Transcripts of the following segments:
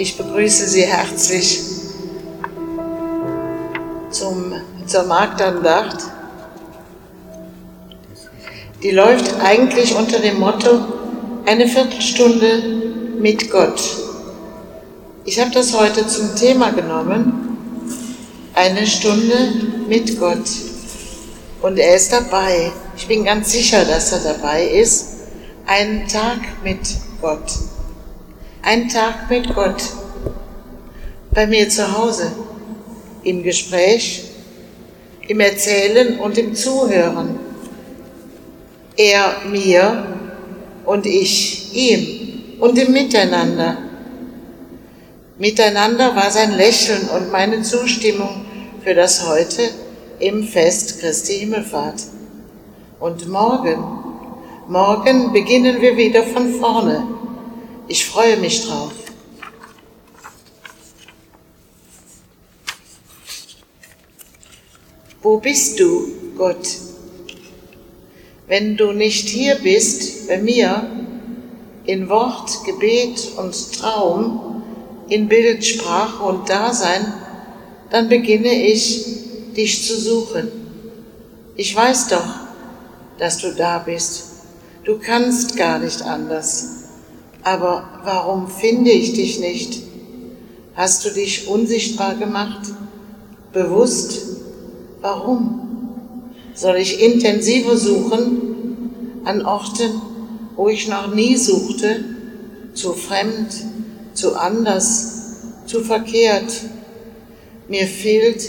Ich begrüße Sie herzlich zum, zur Marktandacht. Die läuft eigentlich unter dem Motto eine Viertelstunde mit Gott. Ich habe das heute zum Thema genommen, eine Stunde mit Gott. Und er ist dabei. Ich bin ganz sicher, dass er dabei ist. Einen Tag mit Gott. Ein Tag mit Gott. Bei mir zu Hause. Im Gespräch, im Erzählen und im Zuhören. Er mir und ich ihm und im Miteinander. Miteinander war sein Lächeln und meine Zustimmung für das Heute im Fest Christi Himmelfahrt. Und morgen, morgen beginnen wir wieder von vorne. Ich freue mich drauf. Wo bist du, Gott? Wenn du nicht hier bist, bei mir, in Wort, Gebet und Traum, in Bild, Sprache und Dasein, dann beginne ich, dich zu suchen. Ich weiß doch, dass du da bist. Du kannst gar nicht anders. Aber warum finde ich dich nicht? Hast du dich unsichtbar gemacht? Bewusst? Warum? Soll ich intensiver suchen an Orten, wo ich noch nie suchte, zu fremd, zu anders, zu verkehrt? Mir fehlt,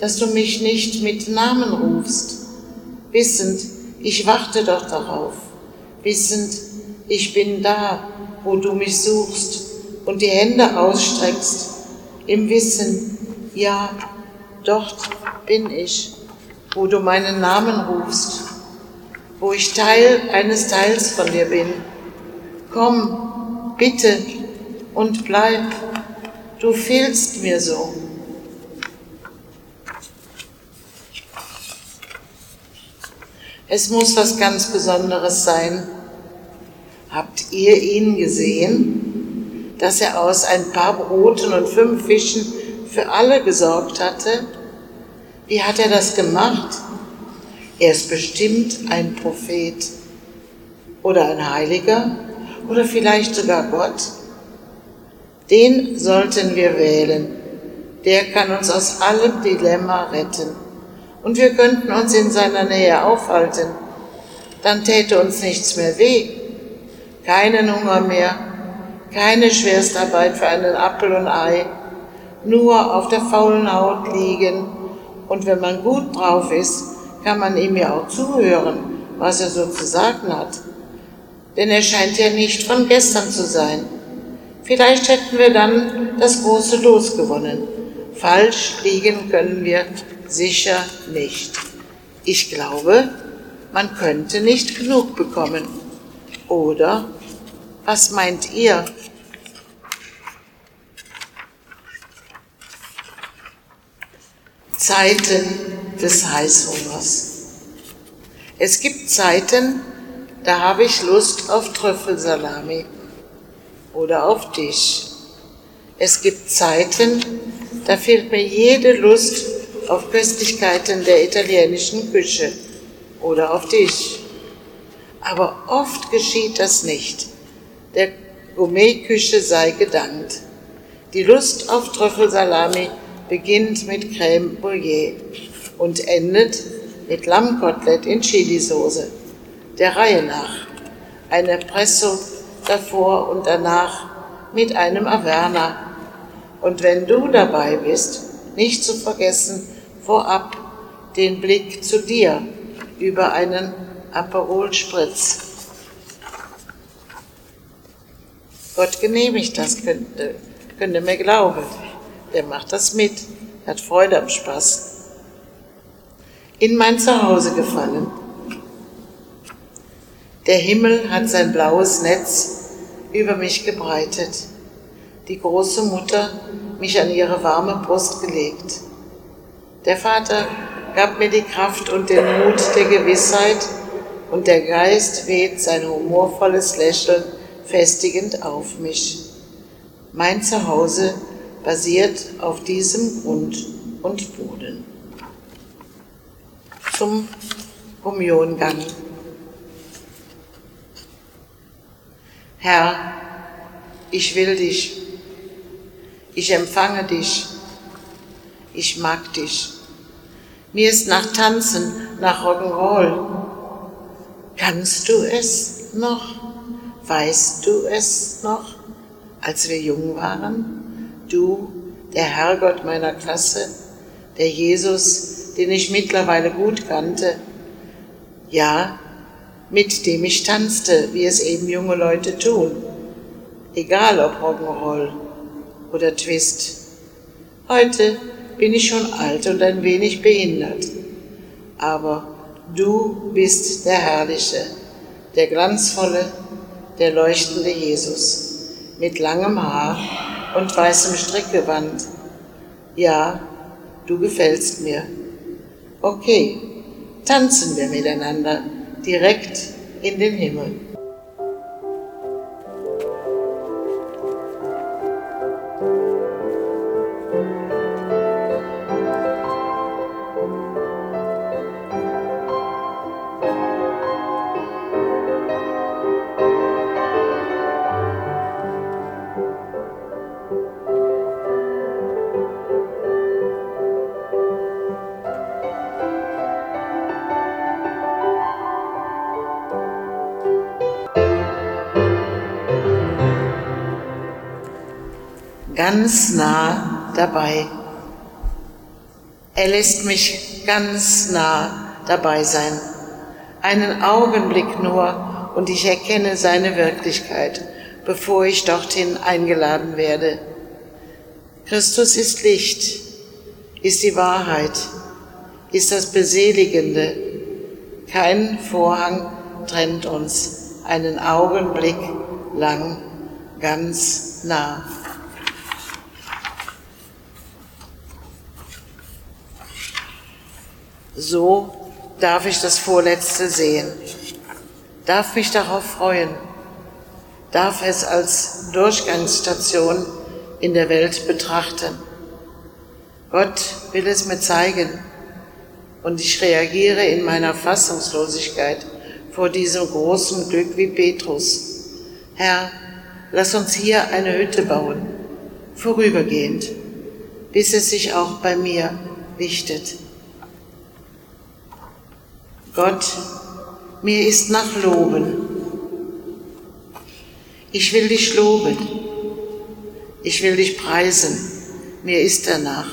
dass du mich nicht mit Namen rufst, wissend, ich warte doch darauf, wissend, ich bin da, wo du mich suchst und die Hände ausstreckst, im Wissen, ja, dort bin ich, wo du meinen Namen rufst, wo ich Teil eines Teils von dir bin. Komm, bitte und bleib, du fehlst mir so. Es muss was ganz Besonderes sein. Habt ihr ihn gesehen, dass er aus ein paar Broten und fünf Fischen für alle gesorgt hatte? Wie hat er das gemacht? Er ist bestimmt ein Prophet oder ein Heiliger oder vielleicht sogar Gott. Den sollten wir wählen. Der kann uns aus allem Dilemma retten und wir könnten uns in seiner Nähe aufhalten, dann täte uns nichts mehr weh, keinen Hunger mehr, keine Schwerstarbeit für einen Apfel und Ei, nur auf der faulen Haut liegen und wenn man gut drauf ist, kann man ihm ja auch zuhören, was er so zu sagen hat. Denn er scheint ja nicht von gestern zu sein. Vielleicht hätten wir dann das große Los gewonnen. Falsch liegen können wir sicher nicht. Ich glaube, man könnte nicht genug bekommen. Oder was meint ihr? Zeiten des Heißhungers. Es gibt Zeiten, da habe ich Lust auf Trüffelsalami oder auf dich. Es gibt Zeiten, da fehlt mir jede Lust auf Köstlichkeiten der italienischen Küche oder auf dich. Aber oft geschieht das nicht. Der Gourmetküche sei gedankt. Die Lust auf Trüffelsalami beginnt mit Crème Bouillet und endet mit Lammkotelett in Chilisauce. Der Reihe nach. Ein Espresso davor und danach mit einem Averna. Und wenn du dabei bist, nicht zu vergessen, vorab den Blick zu dir über einen Aperol Spritz. Gott genehmigt das, könnte, könnte mir glauben. Der macht das mit, hat Freude am Spaß. In mein Zuhause gefallen. Der Himmel hat sein blaues Netz über mich gebreitet. Die große Mutter mich an ihre warme Brust gelegt. Der Vater gab mir die Kraft und den Mut der Gewissheit und der Geist weht sein humorvolles Lächeln festigend auf mich. Mein Zuhause basiert auf diesem Grund und Boden. Zum Kommuniongang. Herr, ich will dich, ich empfange dich, ich mag dich. Mir ist nach Tanzen, nach Rock'n'Roll. Kannst du es noch? Weißt du es noch, als wir jung waren? Du, der Herrgott meiner Klasse, der Jesus, den ich mittlerweile gut kannte, ja, mit dem ich tanzte, wie es eben junge Leute tun, egal ob Rock'n'Roll oder Twist. Heute bin ich schon alt und ein wenig behindert, aber du bist der Herrliche, der Glanzvolle, der leuchtende Jesus mit langem Haar und weißem Strickgewand. Ja, du gefällst mir. Okay, tanzen wir miteinander direkt in den Himmel. Ganz nah dabei. Er lässt mich ganz nah dabei sein. Einen Augenblick nur und ich erkenne seine Wirklichkeit, bevor ich dorthin eingeladen werde. Christus ist Licht, ist die Wahrheit, ist das Beseligende. Kein Vorhang trennt uns einen Augenblick lang ganz nah. So darf ich das Vorletzte sehen, darf mich darauf freuen, darf es als Durchgangsstation in der Welt betrachten. Gott will es mir zeigen und ich reagiere in meiner Fassungslosigkeit vor diesem großen Glück wie Petrus. Herr, lass uns hier eine Hütte bauen, vorübergehend, bis es sich auch bei mir lichtet. Gott, mir ist nach Loben. Ich will dich loben. Ich will dich preisen. Mir ist danach.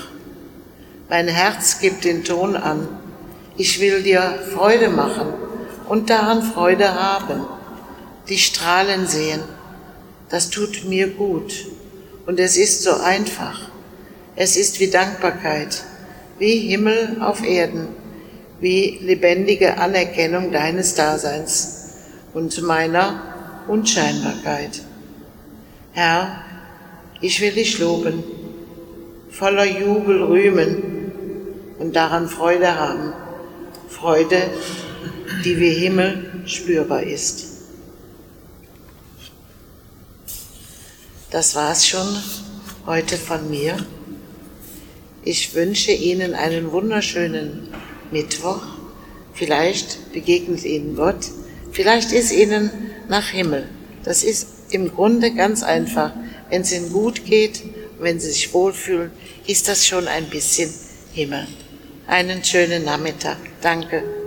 Mein Herz gibt den Ton an. Ich will dir Freude machen und daran Freude haben. Dich strahlen sehen. Das tut mir gut. Und es ist so einfach. Es ist wie Dankbarkeit, wie Himmel auf Erden wie lebendige Anerkennung deines Daseins und meiner Unscheinbarkeit. Herr, ich will dich loben, voller Jubel rühmen und daran Freude haben, Freude, die wie Himmel spürbar ist. Das war's schon heute von mir. Ich wünsche Ihnen einen wunderschönen Mittwoch. Vielleicht begegnet Ihnen Gott. Vielleicht ist Ihnen nach Himmel. Das ist im Grunde ganz einfach. Wenn es Ihnen gut geht, wenn Sie sich wohlfühlen, ist das schon ein bisschen Himmel. Einen schönen Nachmittag. Danke.